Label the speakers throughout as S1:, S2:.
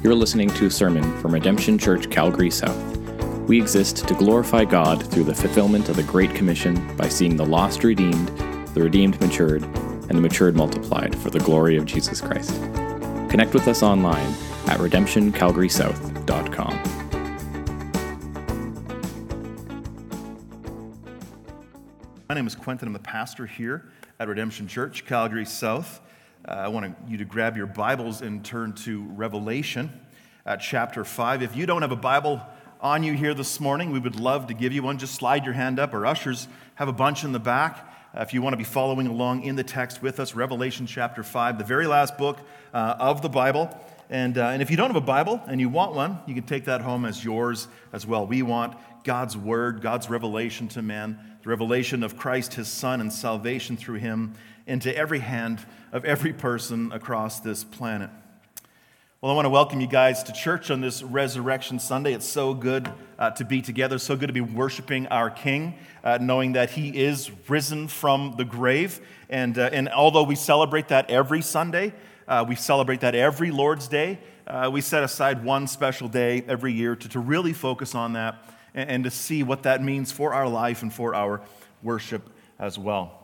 S1: You're listening to a sermon from Redemption Church Calgary South. We exist to glorify God through the fulfillment of the Great Commission by seeing the lost redeemed, the redeemed matured, and the matured multiplied for the glory of Jesus Christ. Connect with us online at redemptioncalgarysouth.com.
S2: My name is Quentin. I'm the pastor here at Redemption Church, Calgary South. Uh, I want you to grab your Bibles and turn to Revelation at chapter 5. If you don't have a Bible on you here this morning, we would love to give you one. Just slide your hand up. Our ushers have a bunch in the back. Uh, if you want to be following along in the text with us, Revelation chapter 5, the very last book uh, of the Bible. And, uh, and if you don't have a Bible and you want one, you can take that home as yours as well. We want God's word, God's revelation to man, the revelation of Christ, his Son, and salvation through him into every hand of every person across this planet. Well, I want to welcome you guys to church on this Resurrection Sunday. It's so good uh, to be together, so good to be worshiping our King, uh, knowing that He is risen from the grave. And, uh, and although we celebrate that every Sunday, uh, we celebrate that every Lord's Day, uh, we set aside one special day every year to, to really focus on that and, and to see what that means for our life and for our worship as well.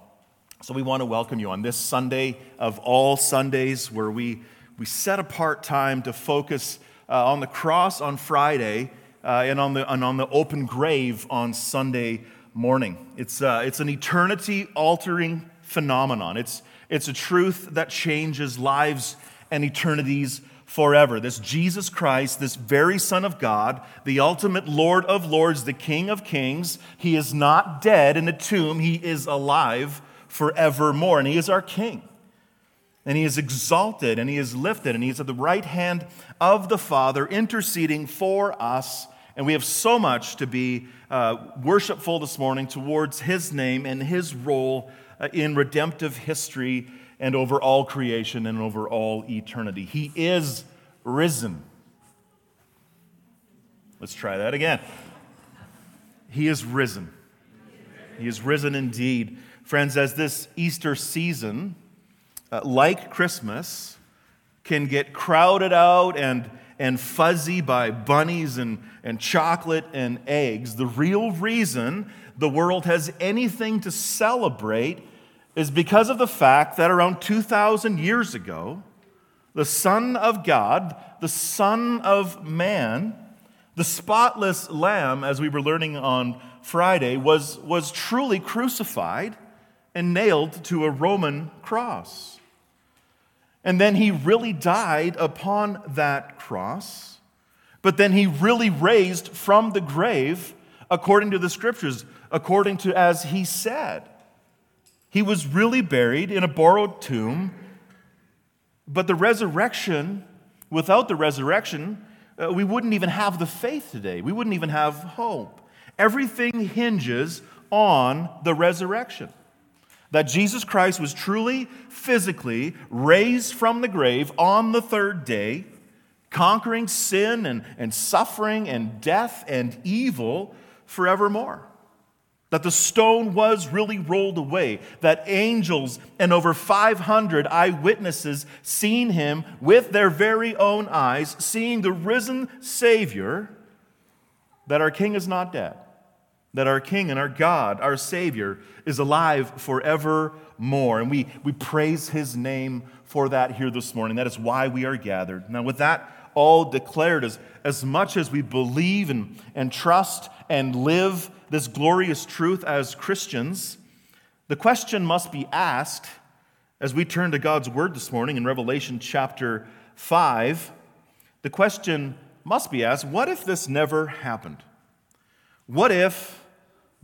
S2: So we want to welcome you on this Sunday of all Sundays where we, we set apart time to focus uh, on the cross on Friday uh, and, on the, and on the open grave on Sunday morning. It's, uh, it's an eternity altering phenomenon. It's, it's a truth that changes lives and eternities forever. This Jesus Christ, this very Son of God, the ultimate Lord of Lords, the King of Kings, he is not dead in a tomb, he is alive forevermore. And he is our King. And he is exalted and he is lifted and he is at the right hand of the Father, interceding for us. And we have so much to be uh, worshipful this morning towards his name and his role uh, in redemptive history and over all creation and over all eternity. He is risen. Let's try that again. He is risen. He is risen indeed. Friends, as this Easter season, uh, like Christmas, can get crowded out and, and fuzzy by bunnies and, and chocolate and eggs, the real reason the world has anything to celebrate is because of the fact that around 2,000 years ago, the Son of God, the Son of Man, the spotless Lamb, as we were learning on Friday, was, was truly crucified and nailed to a Roman cross. And then he really died upon that cross, but then he really raised from the grave according to the scriptures, according to as he said. He was really buried in a borrowed tomb, but the resurrection, without the resurrection, uh, we wouldn't even have the faith today. We wouldn't even have hope. Everything hinges on the resurrection. That Jesus Christ was truly, physically raised from the grave on the third day, conquering sin and, and suffering and death and evil forevermore. That the stone was really rolled away, that angels and over 500 eyewitnesses seen him with their very own eyes, seeing the risen Savior, that our King is not dead, that our King and our God, our Savior, is alive forevermore. And we, we praise his name for that here this morning. That is why we are gathered. Now, with that all declared, as, as much as we believe and, and trust and live this glorious truth as Christians, the question must be asked as we turn to God's word this morning in Revelation chapter 5. The question must be asked what if this never happened? What if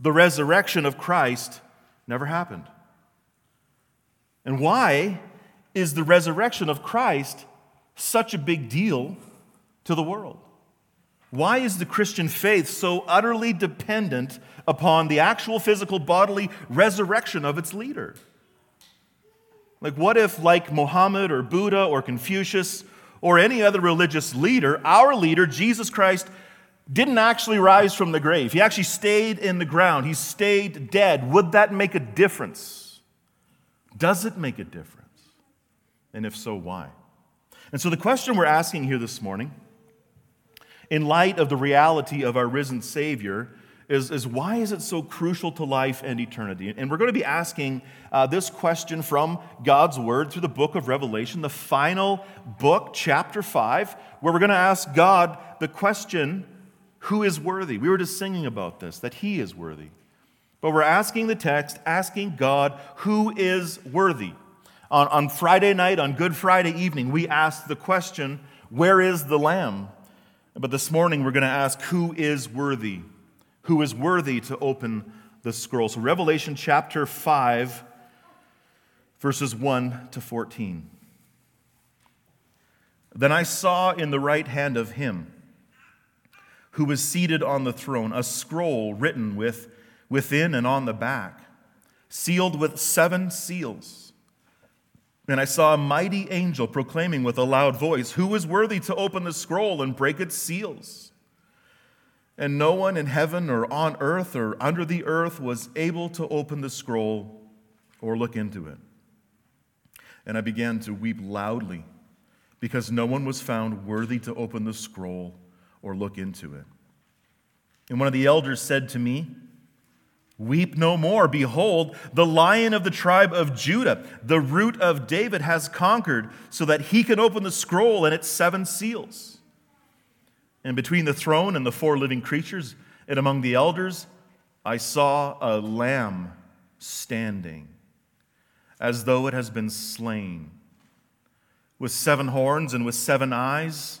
S2: the resurrection of Christ never happened? And why is the resurrection of Christ such a big deal to the world? Why is the Christian faith so utterly dependent upon the actual physical bodily resurrection of its leader? Like, what if, like Mohammed or Buddha or Confucius or any other religious leader, our leader, Jesus Christ, didn't actually rise from the grave? He actually stayed in the ground, he stayed dead. Would that make a difference? Does it make a difference? And if so, why? And so, the question we're asking here this morning, in light of the reality of our risen Savior, is, is why is it so crucial to life and eternity? And we're going to be asking uh, this question from God's Word through the book of Revelation, the final book, chapter 5, where we're going to ask God the question who is worthy? We were just singing about this, that He is worthy. But we're asking the text, asking God who is worthy. On, on Friday night, on Good Friday evening, we asked the question, Where is the Lamb? But this morning, we're going to ask, Who is worthy? Who is worthy to open the scroll? So, Revelation chapter 5, verses 1 to 14. Then I saw in the right hand of him who was seated on the throne a scroll written with within and on the back, sealed with seven seals. And I saw a mighty angel proclaiming with a loud voice, Who is worthy to open the scroll and break its seals? And no one in heaven or on earth or under the earth was able to open the scroll or look into it. And I began to weep loudly because no one was found worthy to open the scroll or look into it. And one of the elders said to me, Weep no more. Behold, the lion of the tribe of Judah, the root of David, has conquered so that he can open the scroll and its seven seals. And between the throne and the four living creatures, and among the elders, I saw a lamb standing, as though it has been slain, with seven horns and with seven eyes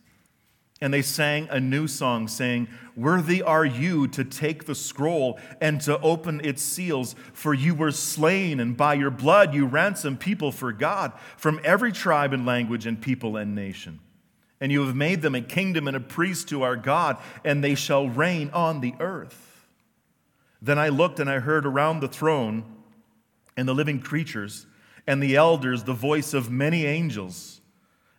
S2: And they sang a new song, saying, Worthy are you to take the scroll and to open its seals, for you were slain, and by your blood you ransomed people for God from every tribe and language and people and nation. And you have made them a kingdom and a priest to our God, and they shall reign on the earth. Then I looked and I heard around the throne and the living creatures and the elders the voice of many angels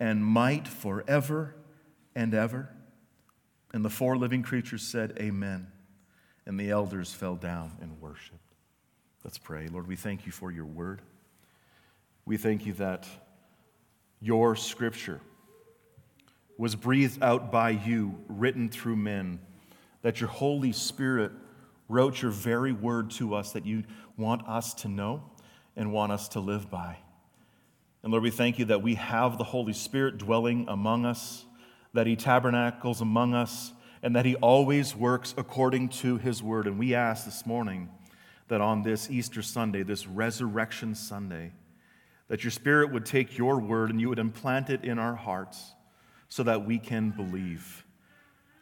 S2: and might forever and ever. And the four living creatures said, Amen. And the elders fell down and worshiped. Let's pray. Lord, we thank you for your word. We thank you that your scripture was breathed out by you, written through men, that your Holy Spirit wrote your very word to us that you want us to know and want us to live by. And Lord, we thank you that we have the Holy Spirit dwelling among us, that He tabernacles among us, and that He always works according to His word. And we ask this morning that on this Easter Sunday, this Resurrection Sunday, that your Spirit would take your word and you would implant it in our hearts so that we can believe.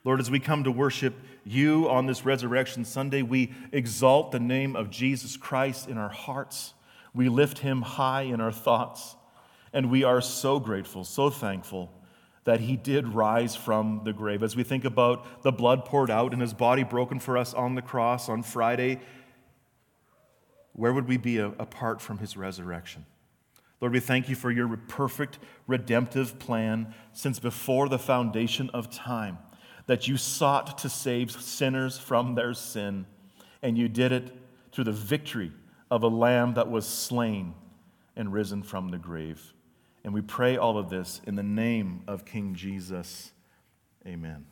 S2: Lord, as we come to worship you on this Resurrection Sunday, we exalt the name of Jesus Christ in our hearts. We lift him high in our thoughts. And we are so grateful, so thankful that he did rise from the grave. As we think about the blood poured out and his body broken for us on the cross on Friday, where would we be uh, apart from his resurrection? Lord, we thank you for your perfect redemptive plan since before the foundation of time, that you sought to save sinners from their sin, and you did it through the victory of a lamb that was slain and risen from the grave. And we pray all of this in the name of King Jesus. Amen.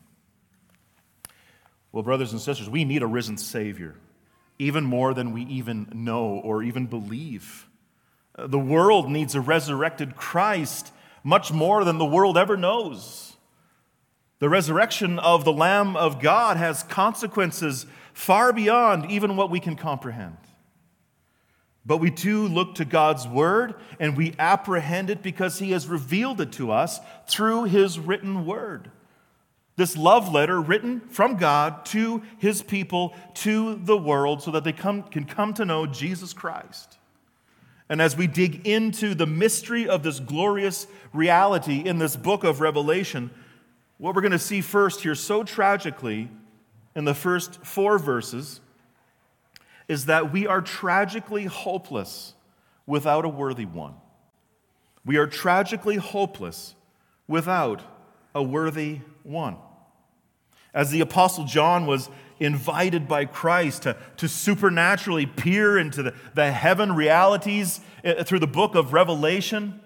S2: Well, brothers and sisters, we need a risen Savior, even more than we even know or even believe. Uh, the world needs a resurrected Christ much more than the world ever knows. The resurrection of the Lamb of God has consequences far beyond even what we can comprehend. But we too look to God's word and we apprehend it because he has revealed it to us through his written word. This love letter written from God to his people, to the world, so that they come, can come to know Jesus Christ. And as we dig into the mystery of this glorious reality in this book of Revelation, what we're going to see first here so tragically in the first four verses is that we are tragically hopeless without a worthy one. We are tragically hopeless without a worthy one. As the Apostle John was invited by Christ to, to supernaturally peer into the, the heaven realities uh, through the book of Revelation,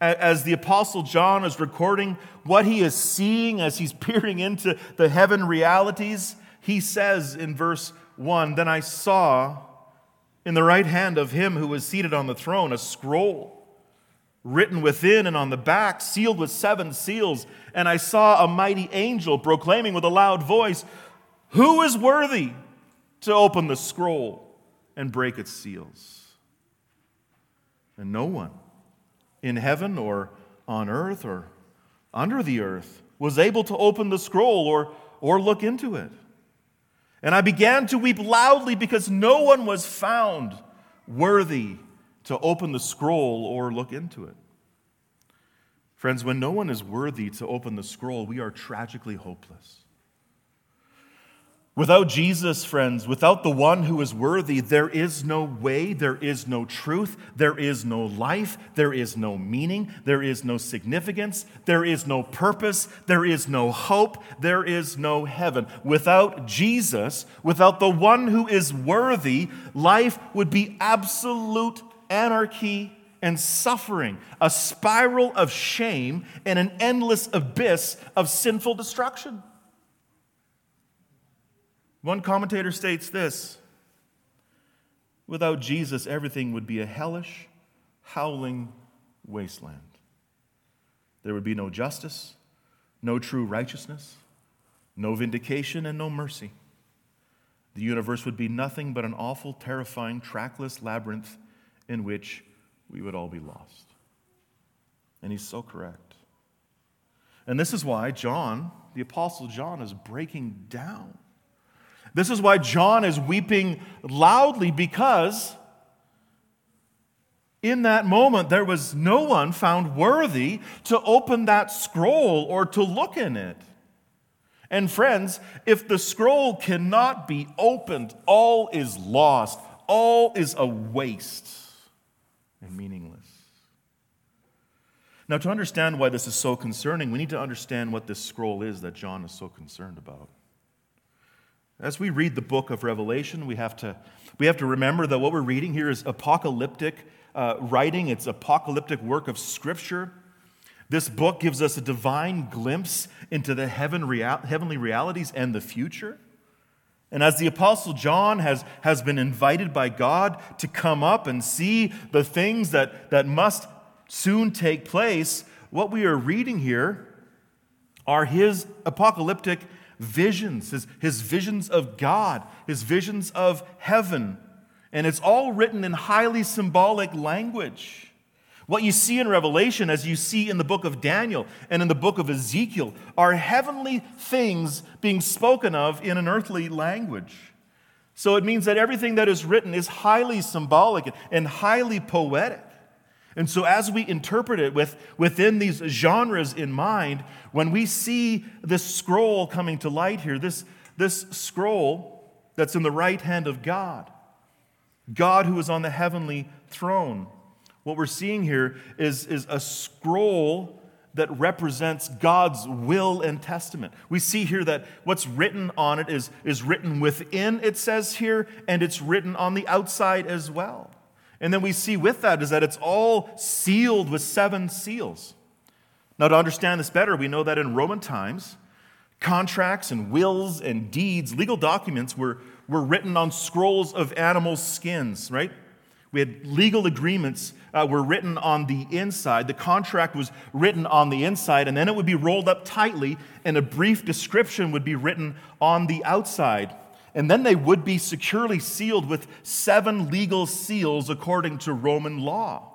S2: as the Apostle John is recording what he is seeing as he's peering into the heaven realities, he says in verse 1 Then I saw in the right hand of him who was seated on the throne a scroll written within and on the back, sealed with seven seals. And I saw a mighty angel proclaiming with a loud voice, Who is worthy to open the scroll and break its seals? And no one in heaven or on earth or under the earth was able to open the scroll or, or look into it. And I began to weep loudly because no one was found worthy to open the scroll or look into it. Friends, when no one is worthy to open the scroll, we are tragically hopeless. Without Jesus, friends, without the one who is worthy, there is no way, there is no truth, there is no life, there is no meaning, there is no significance, there is no purpose, there is no hope, there is no heaven. Without Jesus, without the one who is worthy, life would be absolute anarchy and suffering, a spiral of shame, and an endless abyss of sinful destruction. One commentator states this Without Jesus, everything would be a hellish, howling wasteland. There would be no justice, no true righteousness, no vindication, and no mercy. The universe would be nothing but an awful, terrifying, trackless labyrinth in which we would all be lost. And he's so correct. And this is why John, the Apostle John, is breaking down this is why John is weeping loudly because in that moment there was no one found worthy to open that scroll or to look in it. And friends, if the scroll cannot be opened, all is lost, all is a waste and meaningless. Now, to understand why this is so concerning, we need to understand what this scroll is that John is so concerned about. As we read the book of Revelation, we have to, we have to remember that what we're reading here is apocalyptic uh, writing, it's apocalyptic work of Scripture. This book gives us a divine glimpse into the heaven real, heavenly realities and the future. And as the Apostle John has, has been invited by God to come up and see the things that, that must soon take place, what we are reading here are his apocalyptic visions, his, his visions of God, his visions of heaven. And it's all written in highly symbolic language. What you see in Revelation, as you see in the book of Daniel and in the book of Ezekiel, are heavenly things being spoken of in an earthly language. So it means that everything that is written is highly symbolic and highly poetic. And so, as we interpret it with, within these genres in mind, when we see this scroll coming to light here, this, this scroll that's in the right hand of God, God who is on the heavenly throne, what we're seeing here is, is a scroll that represents God's will and testament. We see here that what's written on it is, is written within, it says here, and it's written on the outside as well. And then we see with that is that it's all sealed with seven seals. Now, to understand this better, we know that in Roman times, contracts and wills and deeds, legal documents, were, were written on scrolls of animal skins, right? We had legal agreements uh, were written on the inside. The contract was written on the inside, and then it would be rolled up tightly, and a brief description would be written on the outside. And then they would be securely sealed with seven legal seals according to Roman law.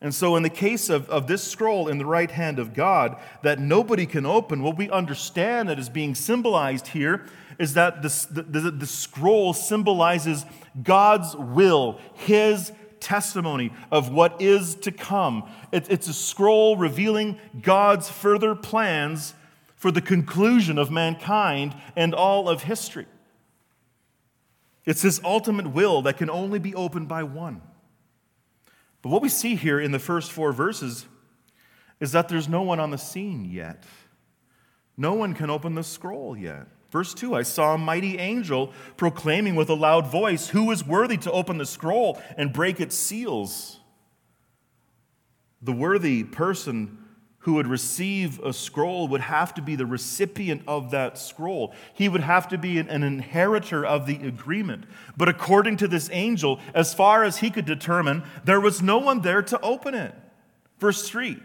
S2: And so, in the case of, of this scroll in the right hand of God that nobody can open, what we understand that is being symbolized here is that the, the, the scroll symbolizes God's will, His testimony of what is to come. It, it's a scroll revealing God's further plans for the conclusion of mankind and all of history. It's His ultimate will that can only be opened by one. But what we see here in the first four verses is that there's no one on the scene yet. No one can open the scroll yet. Verse 2 I saw a mighty angel proclaiming with a loud voice, Who is worthy to open the scroll and break its seals? The worthy person who would receive a scroll would have to be the recipient of that scroll. He would have to be an, an, inheritor of the agreement. But according to this angel, as far as he could determine, there was no one there to open it. Verse 3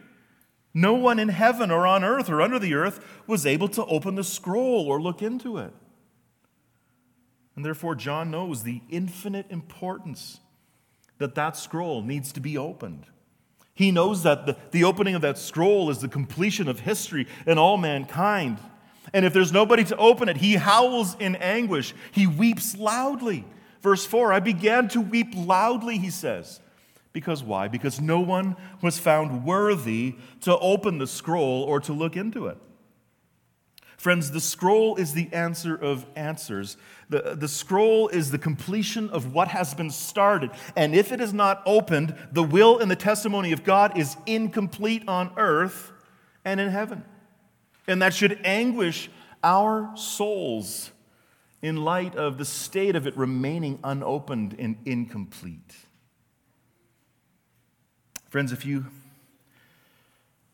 S2: No one in heaven or on earth or under the earth was able to open the scroll or look into it. And therefore, John knows the infinite importance that that scroll needs to be opened. He knows that the, the opening of that scroll is the completion of history and all mankind. And if there's nobody to open it, he howls in anguish. He weeps loudly. Verse 4 I began to weep loudly, he says. Because why? Because no one was found worthy to open the scroll or to look into it. Friends, the scroll is the answer of answers. The, the scroll is the completion of what has been started. And if it is not opened, the will and the testimony of God is incomplete on earth and in heaven. And that should anguish our souls in light of the state of it remaining unopened and incomplete. Friends, if you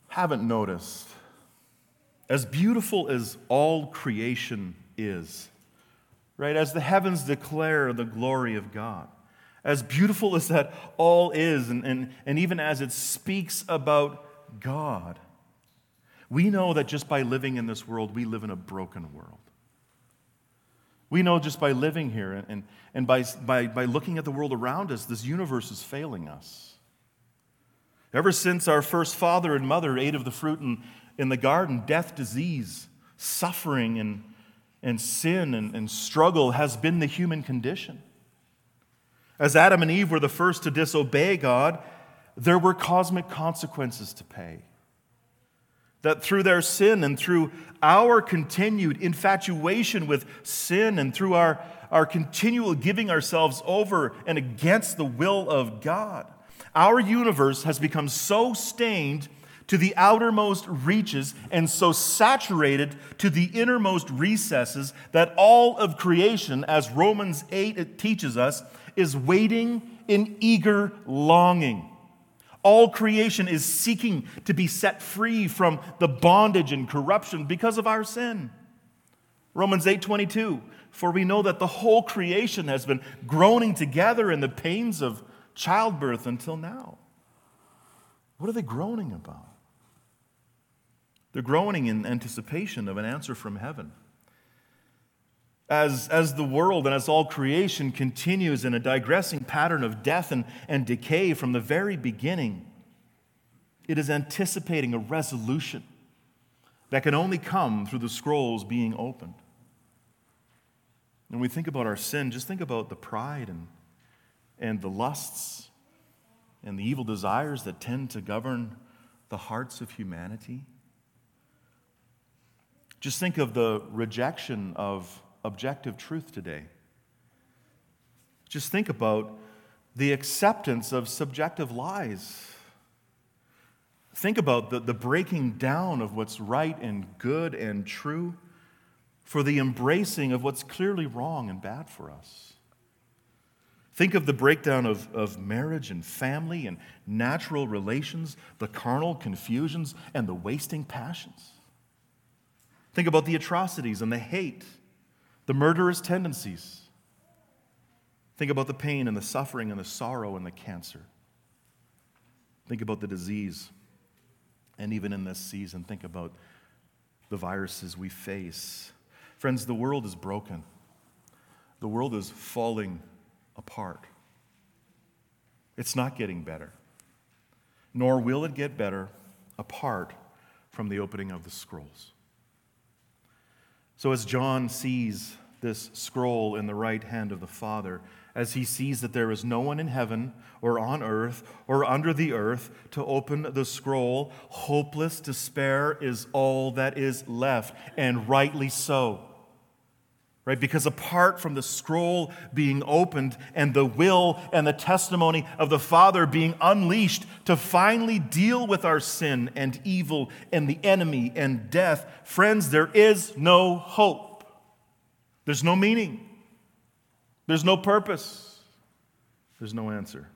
S2: haven't noticed, as beautiful as all creation is, right, as the heavens declare the glory of God, as beautiful as that all is, and, and, and even as it speaks about God, we know that just by living in this world, we live in a broken world. We know just by living here and, and, and by, by, by looking at the world around us, this universe is failing us. Ever since our first father and mother ate of the fruit and, in the garden, death, disease, suffering, and, and sin and, and struggle has been the human condition. As Adam and Eve were the first to disobey God, there were cosmic consequences to pay. That through their sin and through our continued infatuation with sin and through our, our continual giving ourselves over and against the will of God, our universe has become so stained to the outermost reaches and so saturated to the innermost recesses that all of creation, as Romans 8 teaches us, is waiting in eager longing. All creation is seeking to be set free from the bondage and corruption because of our sin. Romans 8:22 For we know that the whole creation has been groaning together in the pains of childbirth until now. What are they groaning about? They're groaning in anticipation of an answer from heaven. As, as the world and as all creation continues in a digressing pattern of death and, and decay from the very beginning, it is anticipating a resolution that can only come through the scrolls being opened. When we think about our sin, just think about the pride and, and the lusts and the evil desires that tend to govern the hearts of humanity. Just think of the rejection of objective truth today. Just think about the acceptance of subjective lies. Think about the, the breaking down of what's right and good and true for the embracing of what's clearly wrong and bad for us. Think of the breakdown of, of marriage and family and natural relations, the carnal confusions, and the wasting passions. Think about the atrocities and the hate, the murderous tendencies. Think about the pain and the suffering and the sorrow and the cancer. Think about the disease. And even in this season, think about the viruses we face. Friends, the world is broken. the world is falling apart. It's not getting better, nor will it get better apart from the opening of the scrolls. So, as John sees this scroll in the right hand of the Father, as he sees that there is no one in heaven or on earth or under the earth to open the scroll, hopeless despair is all that is left, and rightly so right? Because apart from the scroll being opened and the will and the testimony of the Father being unleashed to finally deal with our sin and evil and the enemy and death, friends, there is no hope. There's no meaning. There's no purpose. There's no answer.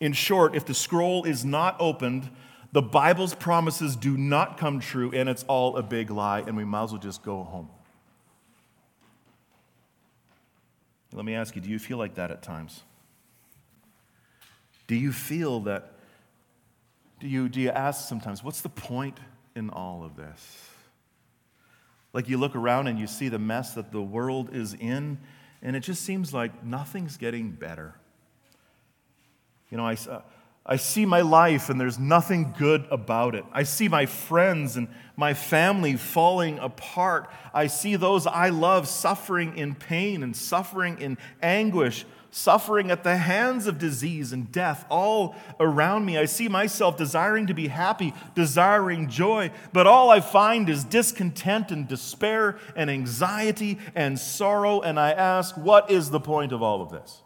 S2: In short, if the scroll is not opened, the Bible's promises do not come true and it's all a big lie, and we might as well just go home. Let me ask you do you feel like that at times? Do you feel that? Do you, do you ask sometimes, what's the point in all of this? Like you look around and you see the mess that the world is in, and it just seems like nothing's getting better. You know, I, uh, I see my life and there's nothing good about it. I see my friends and my family falling apart. I see those I love suffering in pain and suffering in anguish, suffering at the hands of disease and death all around me. I see myself desiring to be happy, desiring joy, but all I find is discontent and despair and anxiety and sorrow. And I ask, what is the point of all of this?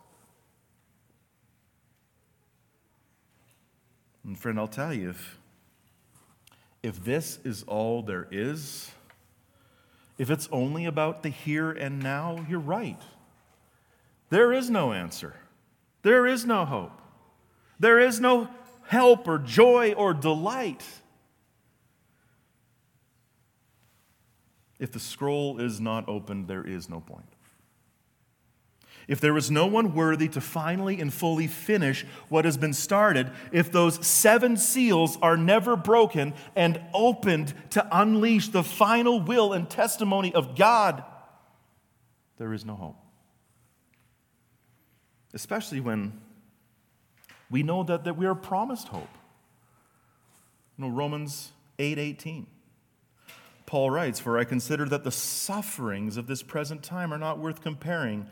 S2: And friend, I'll tell you, if, if this is all there is, if it's only about the here and now, you're right. There is no answer. There is no hope. There is no help or joy or delight. If the scroll is not opened, there is no point if there was no one worthy to finally and fully finish what has been started, if those seven seals are never broken and opened to unleash the final will and testimony of God, there is no hope. Especially when we know that, that we are promised hope. You know, Romans 8 18. Paul writes, For I consider that the sufferings of this present time are not worth comparing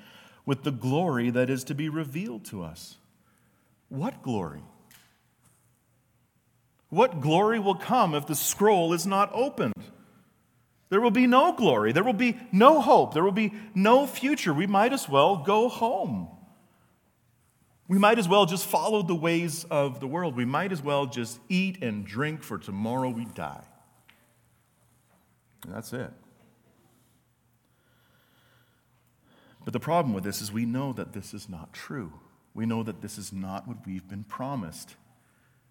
S2: with the glory that is to be revealed to us. What glory? What glory will come if the scroll is not opened? There will be no glory. There will be no hope. There will be no future. We might as well go home. We might as well just follow the ways of the world. We might as well just eat and drink, for tomorrow we die. And that's it. But the problem with this is we know that this is not true. We know that this is not what we've been promised.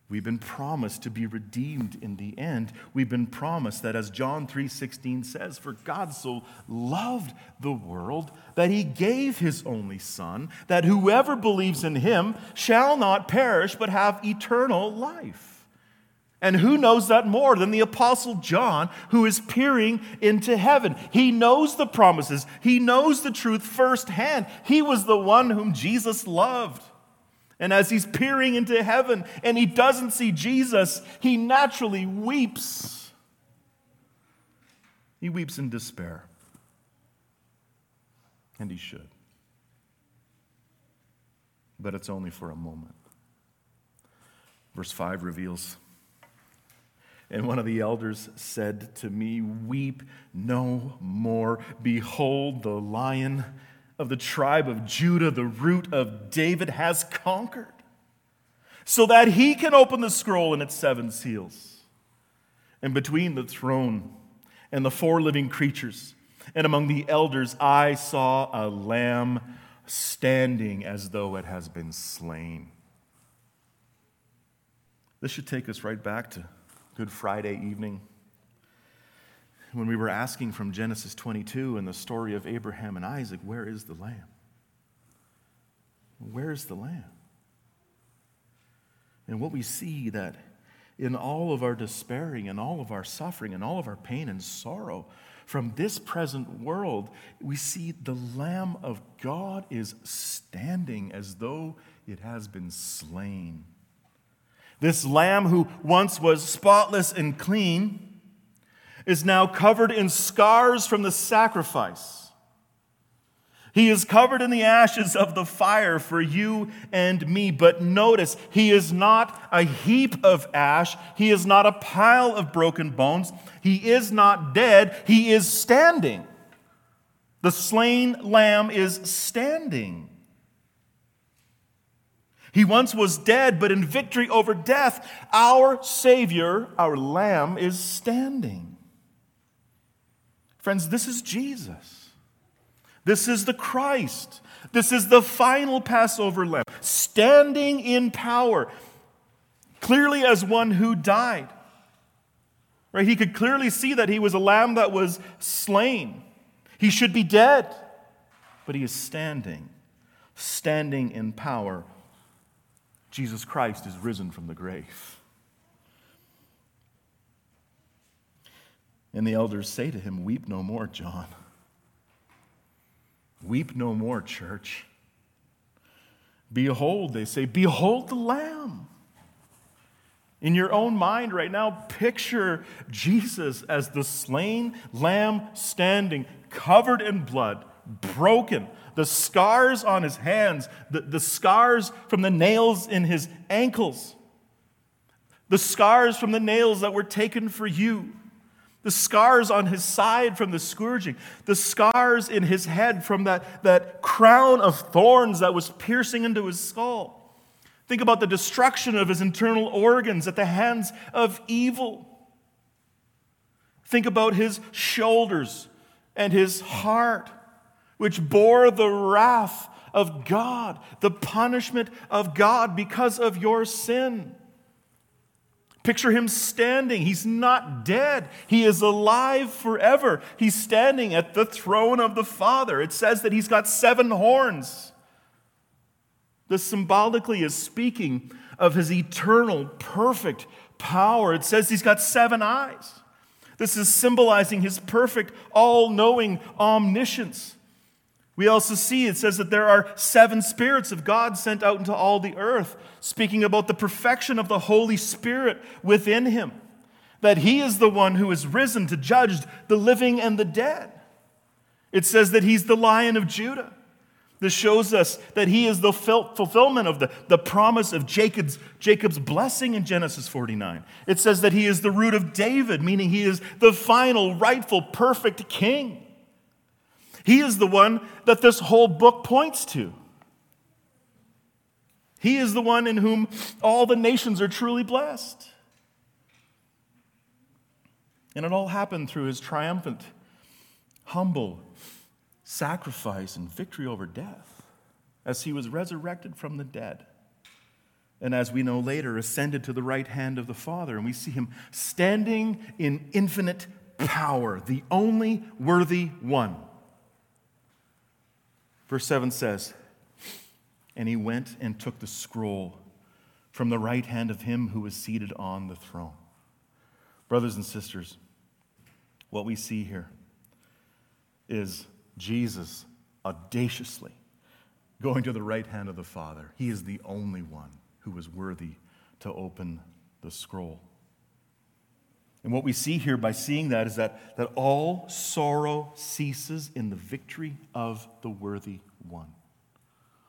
S2: We've been promised to be redeemed in the end. We've been promised that as John 3:16 says, for God so loved the world that he gave his only son that whoever believes in him shall not perish but have eternal life. And who knows that more than the Apostle John, who is peering into heaven? He knows the promises, he knows the truth firsthand. He was the one whom Jesus loved. And as he's peering into heaven and he doesn't see Jesus, he naturally weeps. He weeps in despair. And he should. But it's only for a moment. Verse 5 reveals and one of the elders said to me, Weep no more. Behold, the lion of the tribe of Judah, the root of David, has conquered, so that he can open the scroll and its seven seals. And between the throne and the four living creatures, and among the elders, I saw a lamb standing as though it has been slain. This should take us right back to Good Friday evening when we were asking from Genesis 22 and the story of Abraham and Isaac, where is the lamb? Where is the lamb? And what we see that in all of our despairing and all of our suffering and all of our pain and sorrow, from this present world, we see the Lamb of God is standing as though it has been slain. This lamb, who once was spotless and clean, is now covered in scars from the sacrifice. He is covered in the ashes of the fire for you and me. But notice, he is not a heap of ash. He is not a pile of broken bones. He is not dead. He is standing. The slain lamb is standing. He once was dead, but in victory over death, our Savior, our Lamb, is standing. Friends, this is Jesus. This is the Christ. This is the final Passover lamb, standing in power, clearly as one who died. Right? He could clearly see that he was a lamb that was slain. He should be dead, but he is standing, standing in power. Jesus Christ is risen from the grave. And the elders say to him, Weep no more, John. Weep no more, church. Behold, they say, Behold the Lamb. In your own mind right now, picture Jesus as the slain lamb standing, covered in blood, broken, the scars on his hands, the, the scars from the nails in his ankles, the scars from the nails that were taken for you the scars on his side from the scourging, the scars in his head from that, that crown of thorns that was piercing into his skull. Think about the destruction of his internal organs at the hands of evil. Think about his shoulders and his heart, which bore the wrath of God, the punishment of God because of your sin. Picture him standing. He's not dead. He is alive forever. He's standing at the throne of the Father. It says that he's got seven horns. This symbolically is speaking of his eternal, perfect power. It says he's got seven eyes. This is symbolizing his perfect, all knowing omniscience. We also see it says that there are seven spirits of God sent out into all the earth, speaking about the perfection of the Holy Spirit within him, that he is the one who is risen to judge the living and the dead. It says that he's the lion of Judah. This shows us that he is the fulfillment of the, the promise of Jacob's, Jacob's blessing in Genesis 49. It says that he is the root of David, meaning he is the final, rightful, perfect king. He is the one that this whole book points to. He is the one in whom all the nations are truly blessed. And it all happened through his triumphant, humble sacrifice and victory over death as he was resurrected from the dead. And as we know later, ascended to the right hand of the Father. And we see him standing in infinite power, the only worthy one. Verse 7 says, And he went and took the scroll from the right hand of him who was seated on the throne. Brothers and sisters, what we see here is Jesus audaciously going to the right hand of the Father. He is the only one who was worthy to open the scroll. And what we see here by seeing that is that, that all sorrow ceases in the victory of the worthy one.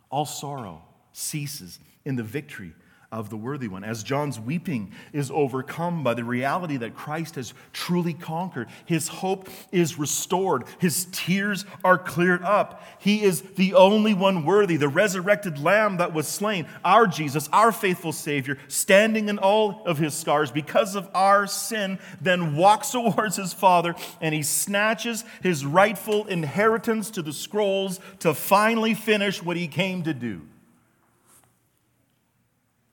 S2: All sorrow ceases in the victory of the worthy one. As John's weeping is overcome by the reality that Christ has truly conquered, his hope is restored, his tears are cleared up. He is the only one worthy, the resurrected lamb that was slain, our Jesus, our faithful Savior, standing in all of his scars because of our sin, then walks towards his Father and he snatches his rightful inheritance to the scrolls to finally finish what he came to do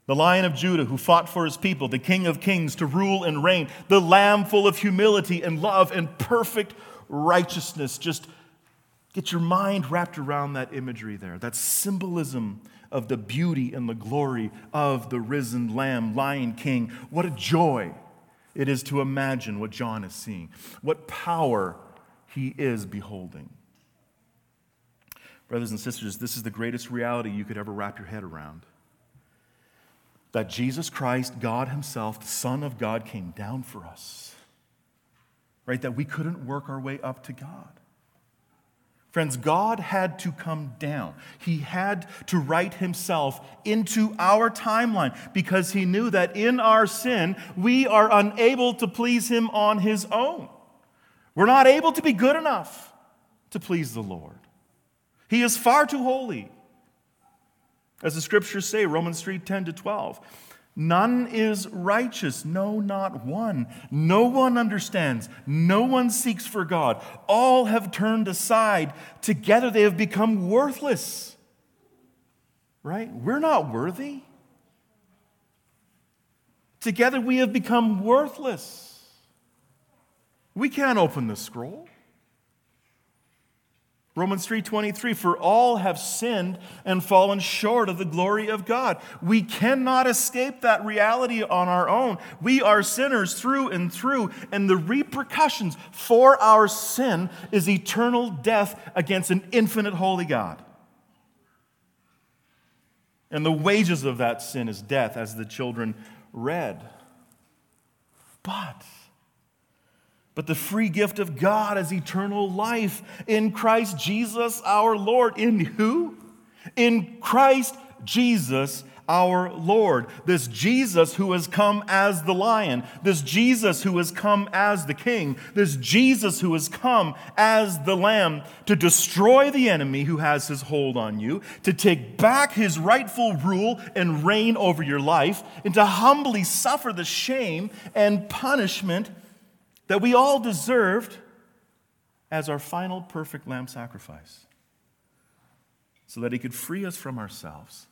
S2: the lion of Judah who fought for his people, the king of kings to rule and reign, the lamb full of humility and love and perfect righteousness. Just get your mind wrapped around that imagery there, that symbolism of the beauty and the glory of the risen lamb, lion king. What a joy it is to imagine what John is seeing. What power he is beholding. Brothers and sisters, this is the greatest reality you could ever wrap your head around. That Jesus Christ, God Himself, the Son of God, came down for us. Right? That we couldn't work our way up to God. Friends, God had to come down. He had to write himself into our timeline because he knew that in our sin, we are unable to please him on his own. We're not able to be good enough to please the Lord. He is far too holy. As the scriptures say, Romans 3 10 to 12. None is righteous, no, not one. No one understands, no one seeks for God. All have turned aside. Together they have become worthless. Right? We're not worthy. Together we have become worthless. We can't open the scroll. Romans 3:23 for all have sinned and fallen short of the glory of God. We cannot escape that reality on our own. We are sinners through and through and the repercussions for our sin is eternal death against an infinite holy God. And the wages of that sin is death as the children read. But but the free gift of God is eternal life in Christ Jesus our Lord. In who? In Christ Jesus our Lord. This Jesus who has come as the lion. This Jesus who has come as the king. This Jesus who has come as the lamb to destroy the enemy who has his hold on you, to take back his rightful rule and reign over your life, and to humbly suffer the shame and punishment that we all deserved as our final perfect lamb sacrifice. So that he could free us from ourselves,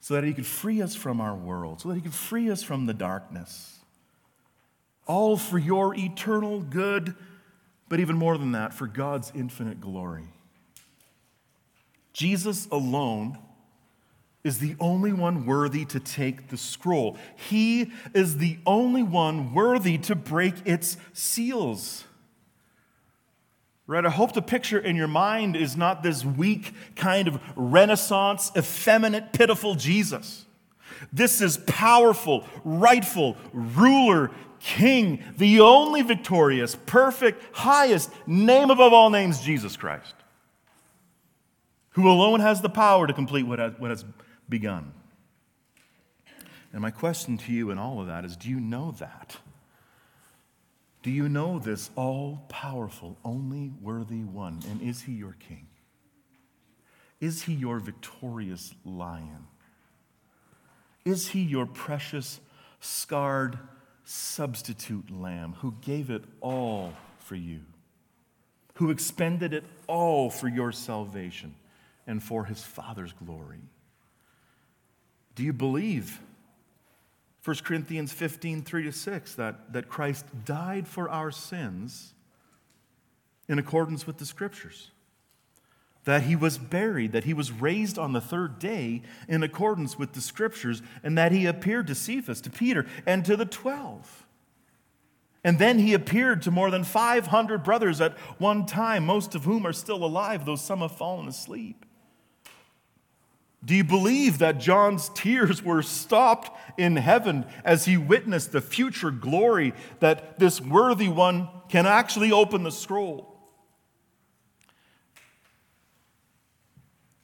S2: so that he could free us from our world, so that he could free us from the darkness. All for your eternal good, but even more than that, for God's infinite glory. Jesus alone is the only one worthy to take the scroll. He is the only one worthy to break its seals. Right? I hope the picture in your mind is not this weak, kind of Renaissance, effeminate, pitiful Jesus. This is powerful, rightful, ruler, king, the only victorious, perfect, highest, name above all names, Jesus Christ, who alone has the power to complete what has, what begun. And my question to you in all of that is do you know that? Do you know this all powerful, only worthy one? And is he your king? Is he your victorious lion? Is he your precious, scarred substitute lamb who gave it all for you, who expended it all for your salvation and for his Father's glory? Do you believe 1 Corinthians 15, 3 to 6, that, that Christ died for our sins in accordance with the scriptures? That he was buried, that he was raised on the third day in accordance with the scriptures, and that he appeared to Cephas, to Peter, and to the twelve. And then he appeared to more than 500 brothers at one time, most of whom are still alive, though some have fallen asleep. Do you believe that John's tears were stopped in heaven as he witnessed the future glory that this worthy one can actually open the scroll?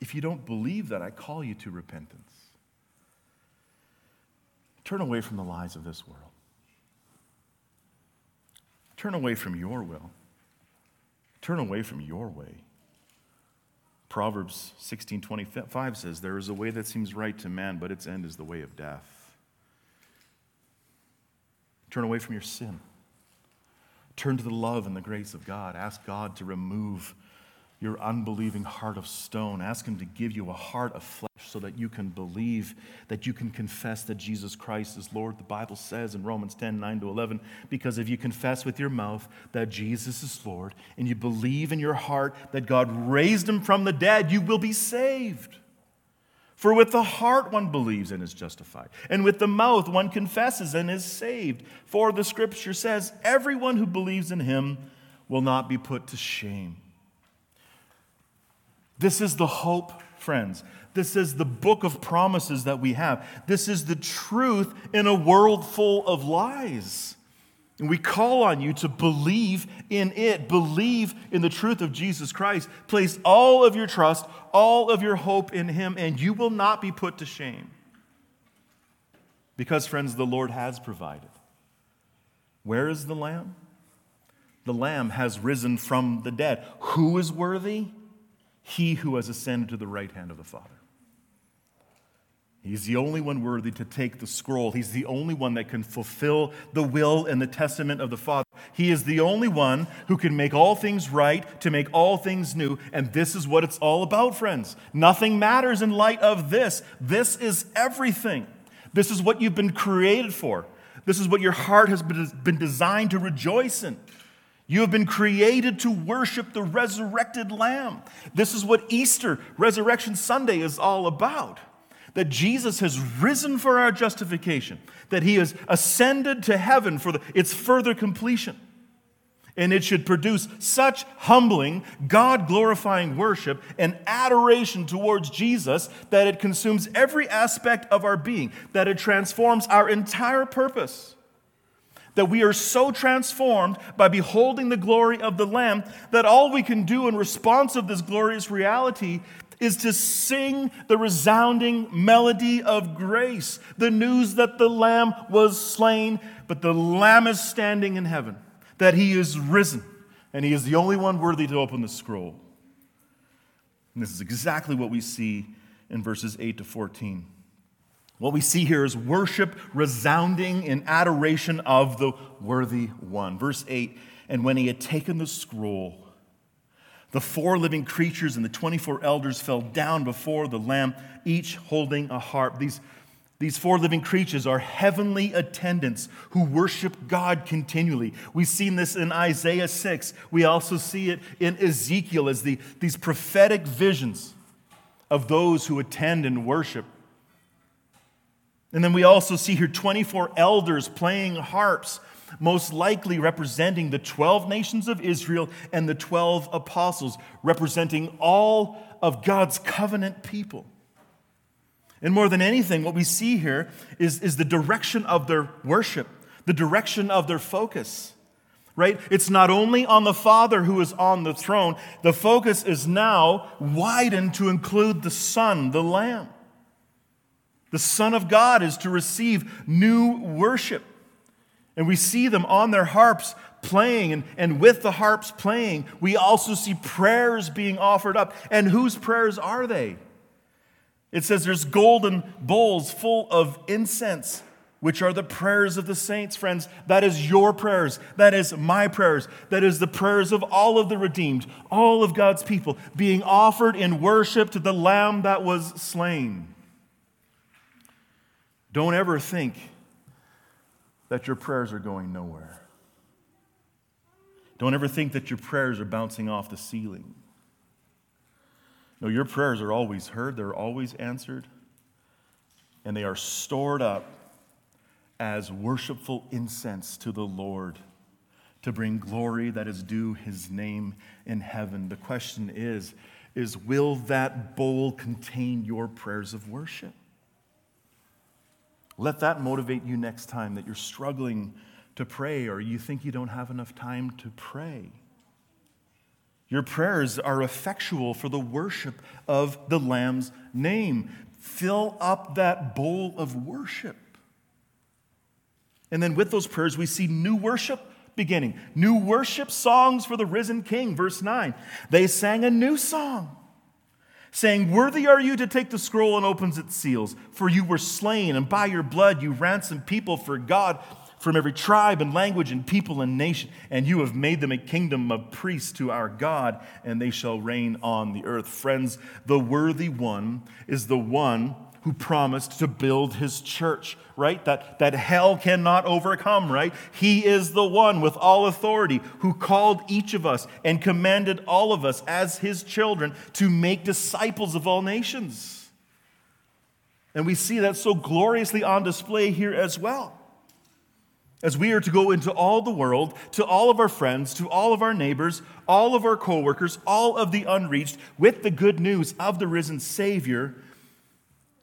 S2: If you don't believe that, I call you to repentance. Turn away from the lies of this world. Turn away from your will. Turn away from your way. Proverbs 16:25 says, "There is a way that seems right to man, but its end is the way of death." Turn away from your sin. Turn to the love and the grace of God. Ask God to remove your unbelieving heart of stone. Ask Him to give you a heart of flesh so that you can believe, that you can confess that Jesus Christ is Lord. The Bible says in Romans 10 9 to 11, because if you confess with your mouth that Jesus is Lord and you believe in your heart that God raised Him from the dead, you will be saved. For with the heart one believes and is justified, and with the mouth one confesses and is saved. For the scripture says, everyone who believes in Him will not be put to shame. This is the hope, friends. This is the book of promises that we have. This is the truth in a world full of lies. And we call on you to believe in it, believe in the truth of Jesus Christ. Place all of your trust, all of your hope in Him, and you will not be put to shame. Because, friends, the Lord has provided. Where is the Lamb? The Lamb has risen from the dead. Who is worthy? He who has ascended to the right hand of the Father. He's the only one worthy to take the scroll. He's the only one that can fulfill the will and the testament of the Father. He is the only one who can make all things right, to make all things new. And this is what it's all about, friends. Nothing matters in light of this. This is everything. This is what you've been created for. This is what your heart has been designed to rejoice in. You have been created to worship the resurrected Lamb. This is what Easter, Resurrection Sunday, is all about that Jesus has risen for our justification, that he has ascended to heaven for the, its further completion. And it should produce such humbling, God glorifying worship and adoration towards Jesus that it consumes every aspect of our being, that it transforms our entire purpose. That we are so transformed by beholding the glory of the Lamb that all we can do in response of this glorious reality is to sing the resounding melody of grace, the news that the Lamb was slain, but the Lamb is standing in heaven, that he is risen, and he is the only one worthy to open the scroll. And this is exactly what we see in verses 8 to 14. What we see here is worship resounding in adoration of the worthy one. Verse 8 And when he had taken the scroll, the four living creatures and the 24 elders fell down before the Lamb, each holding a harp. These, these four living creatures are heavenly attendants who worship God continually. We've seen this in Isaiah 6. We also see it in Ezekiel as the, these prophetic visions of those who attend and worship. And then we also see here 24 elders playing harps most likely representing the 12 nations of Israel and the 12 apostles, representing all of God's covenant people. And more than anything, what we see here is, is the direction of their worship, the direction of their focus. Right? It's not only on the Father who is on the throne, the focus is now widened to include the Son, the Lamb. The Son of God is to receive new worship. And we see them on their harps playing, and, and with the harps playing, we also see prayers being offered up. And whose prayers are they? It says there's golden bowls full of incense, which are the prayers of the saints, friends. That is your prayers. That is my prayers. That is the prayers of all of the redeemed, all of God's people, being offered in worship to the Lamb that was slain. Don't ever think that your prayers are going nowhere. Don't ever think that your prayers are bouncing off the ceiling. No, your prayers are always heard, they're always answered, and they are stored up as worshipful incense to the Lord to bring glory that is due his name in heaven. The question is, is will that bowl contain your prayers of worship? Let that motivate you next time that you're struggling to pray or you think you don't have enough time to pray. Your prayers are effectual for the worship of the Lamb's name. Fill up that bowl of worship. And then with those prayers, we see new worship beginning. New worship songs for the risen King, verse 9. They sang a new song saying, Worthy are you to take the scroll and opens its seals, for you were slain, and by your blood you ransomed people for God from every tribe and language and people and nation, and you have made them a kingdom of priests to our God, and they shall reign on the earth. Friends, the worthy one is the one who promised to build his church, right? That, that hell cannot overcome, right? He is the one with all authority who called each of us and commanded all of us as his children to make disciples of all nations. And we see that so gloriously on display here as well. as we are to go into all the world, to all of our friends, to all of our neighbors, all of our coworkers, all of the unreached, with the good news of the risen Savior,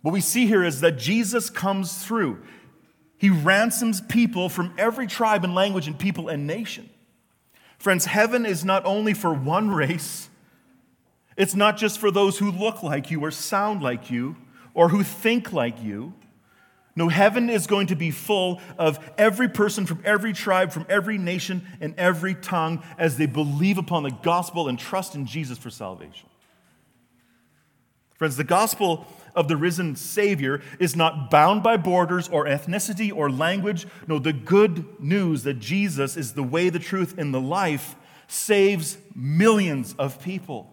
S2: what we see here is that Jesus comes through. He ransoms people from every tribe and language and people and nation. Friends, heaven is not only for one race, it's not just for those who look like you or sound like you or who think like you. No, heaven is going to be full of every person from every tribe, from every nation, and every tongue as they believe upon the gospel and trust in Jesus for salvation. Friends, the gospel of the risen Savior is not bound by borders or ethnicity or language. No, the good news that Jesus is the way, the truth, and the life saves millions of people.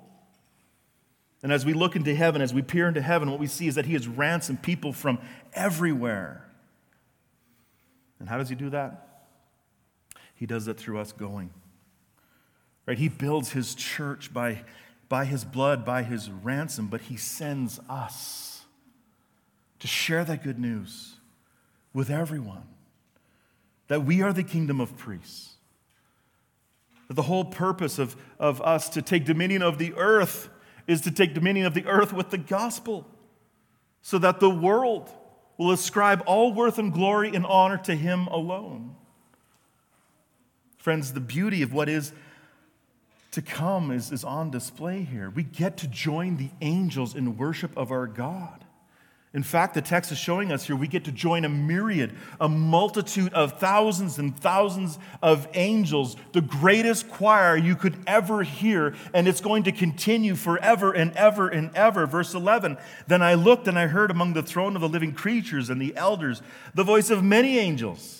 S2: And as we look into heaven, as we peer into heaven, what we see is that He has ransomed people from everywhere. And how does He do that? He does that through us going. Right? He builds His church by, by His blood, by His ransom, but He sends us to share that good news with everyone. That we are the kingdom of priests. That the whole purpose of, of us to take dominion of the earth is to take dominion of the earth with the gospel, so that the world will ascribe all worth and glory and honor to him alone. Friends, the beauty of what is to come is, is on display here. We get to join the angels in worship of our God. In fact, the text is showing us here we get to join a myriad, a multitude of thousands and thousands of angels, the greatest choir you could ever hear, and it's going to continue forever and ever and ever. Verse 11 Then I looked and I heard among the throne of the living creatures and the elders the voice of many angels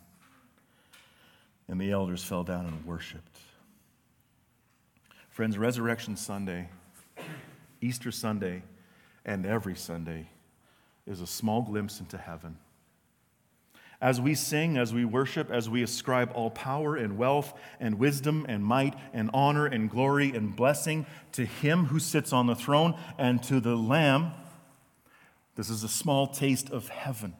S2: And the elders fell down and worshiped. Friends, Resurrection Sunday, Easter Sunday, and every Sunday is a small glimpse into heaven. As we sing, as we worship, as we ascribe all power and wealth and wisdom and might and honor and glory and blessing to Him who sits on the throne and to the Lamb, this is a small taste of heaven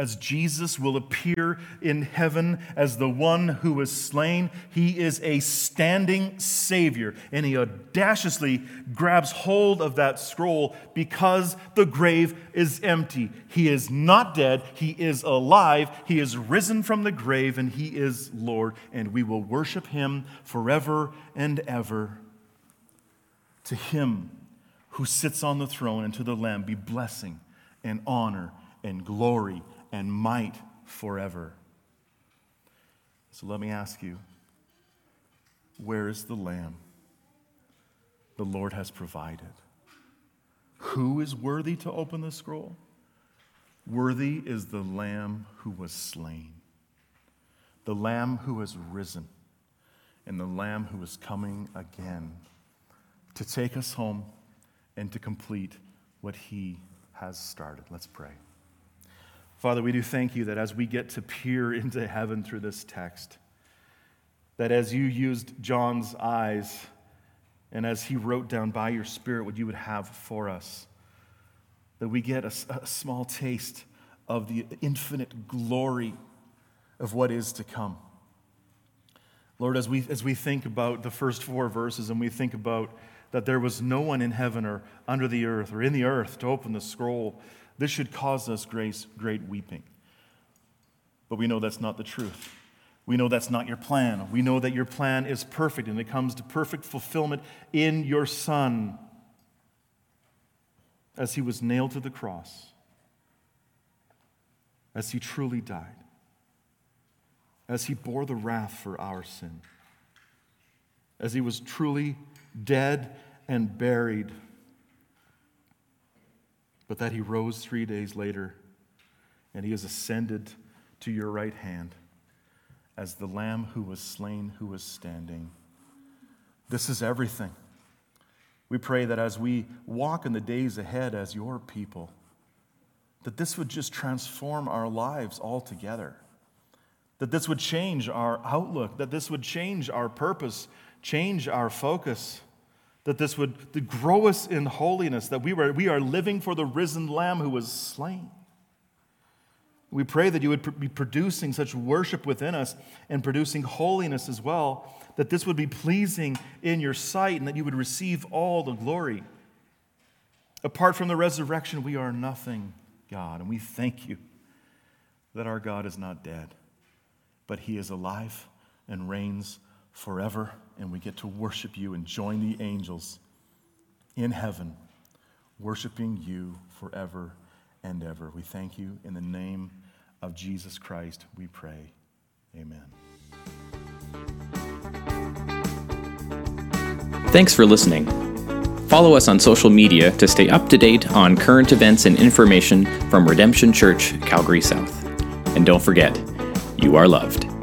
S2: as Jesus will appear in heaven as the one who was slain. He is a standing Savior, and he audaciously grabs hold of that scroll because the grave is empty. He is not dead, he is alive, he is risen from the grave, and he is Lord, and we will worship him forever and ever. To him who sits on the throne and to the Lamb be blessing and honor and glory and might forever. So let me ask you where is the Lamb the Lord has provided? Who is worthy to open the scroll? Worthy is the Lamb who was slain, the Lamb who has risen, and the Lamb who is coming again to take us home and to complete what he has started. Let's pray. Father, we do thank you that as we get to peer into heaven through this text, that as you used John's eyes and as he wrote down by your Spirit what you would have for us, that we get a, a small taste of the infinite glory of what is to come. Lord, as we, as we think about the first four verses and we think about that there was no one in heaven or under the earth or in the earth to open the scroll, this should cause us great, great weeping. But we know that's not the truth. We know that's not your plan. We know that your plan is perfect and it comes to perfect fulfillment in your Son as he was nailed to the cross, as he truly died, as he bore the wrath for our sin, as he was truly dead and buried but that he rose three days later and he has ascended to your right hand as the Lamb who was slain, who was standing. This is everything. We pray that as we walk in the days ahead as your people, that this would just transform our lives altogether. That this would change our outlook, that this would change our purpose, change our focus, that this would grow us in holiness, that we, were, we are living for the risen Lamb who was slain. We pray that you would be producing such worship within us and producing holiness as well, that this would be pleasing in your sight and that you would receive all the glory. Apart from the resurrection, we are nothing, God, and we thank you that our God is not dead, but he is alive and reigns forever, and we get to worship you and join the angels in heaven, worshiping you forever and ever. We thank you in the name of Jesus Christ, we pray. Amen.
S1: Thanks for listening. Follow us on social media to stay up to date on current events and information from Redemption Church, Calgary South. And don't forget, you are loved.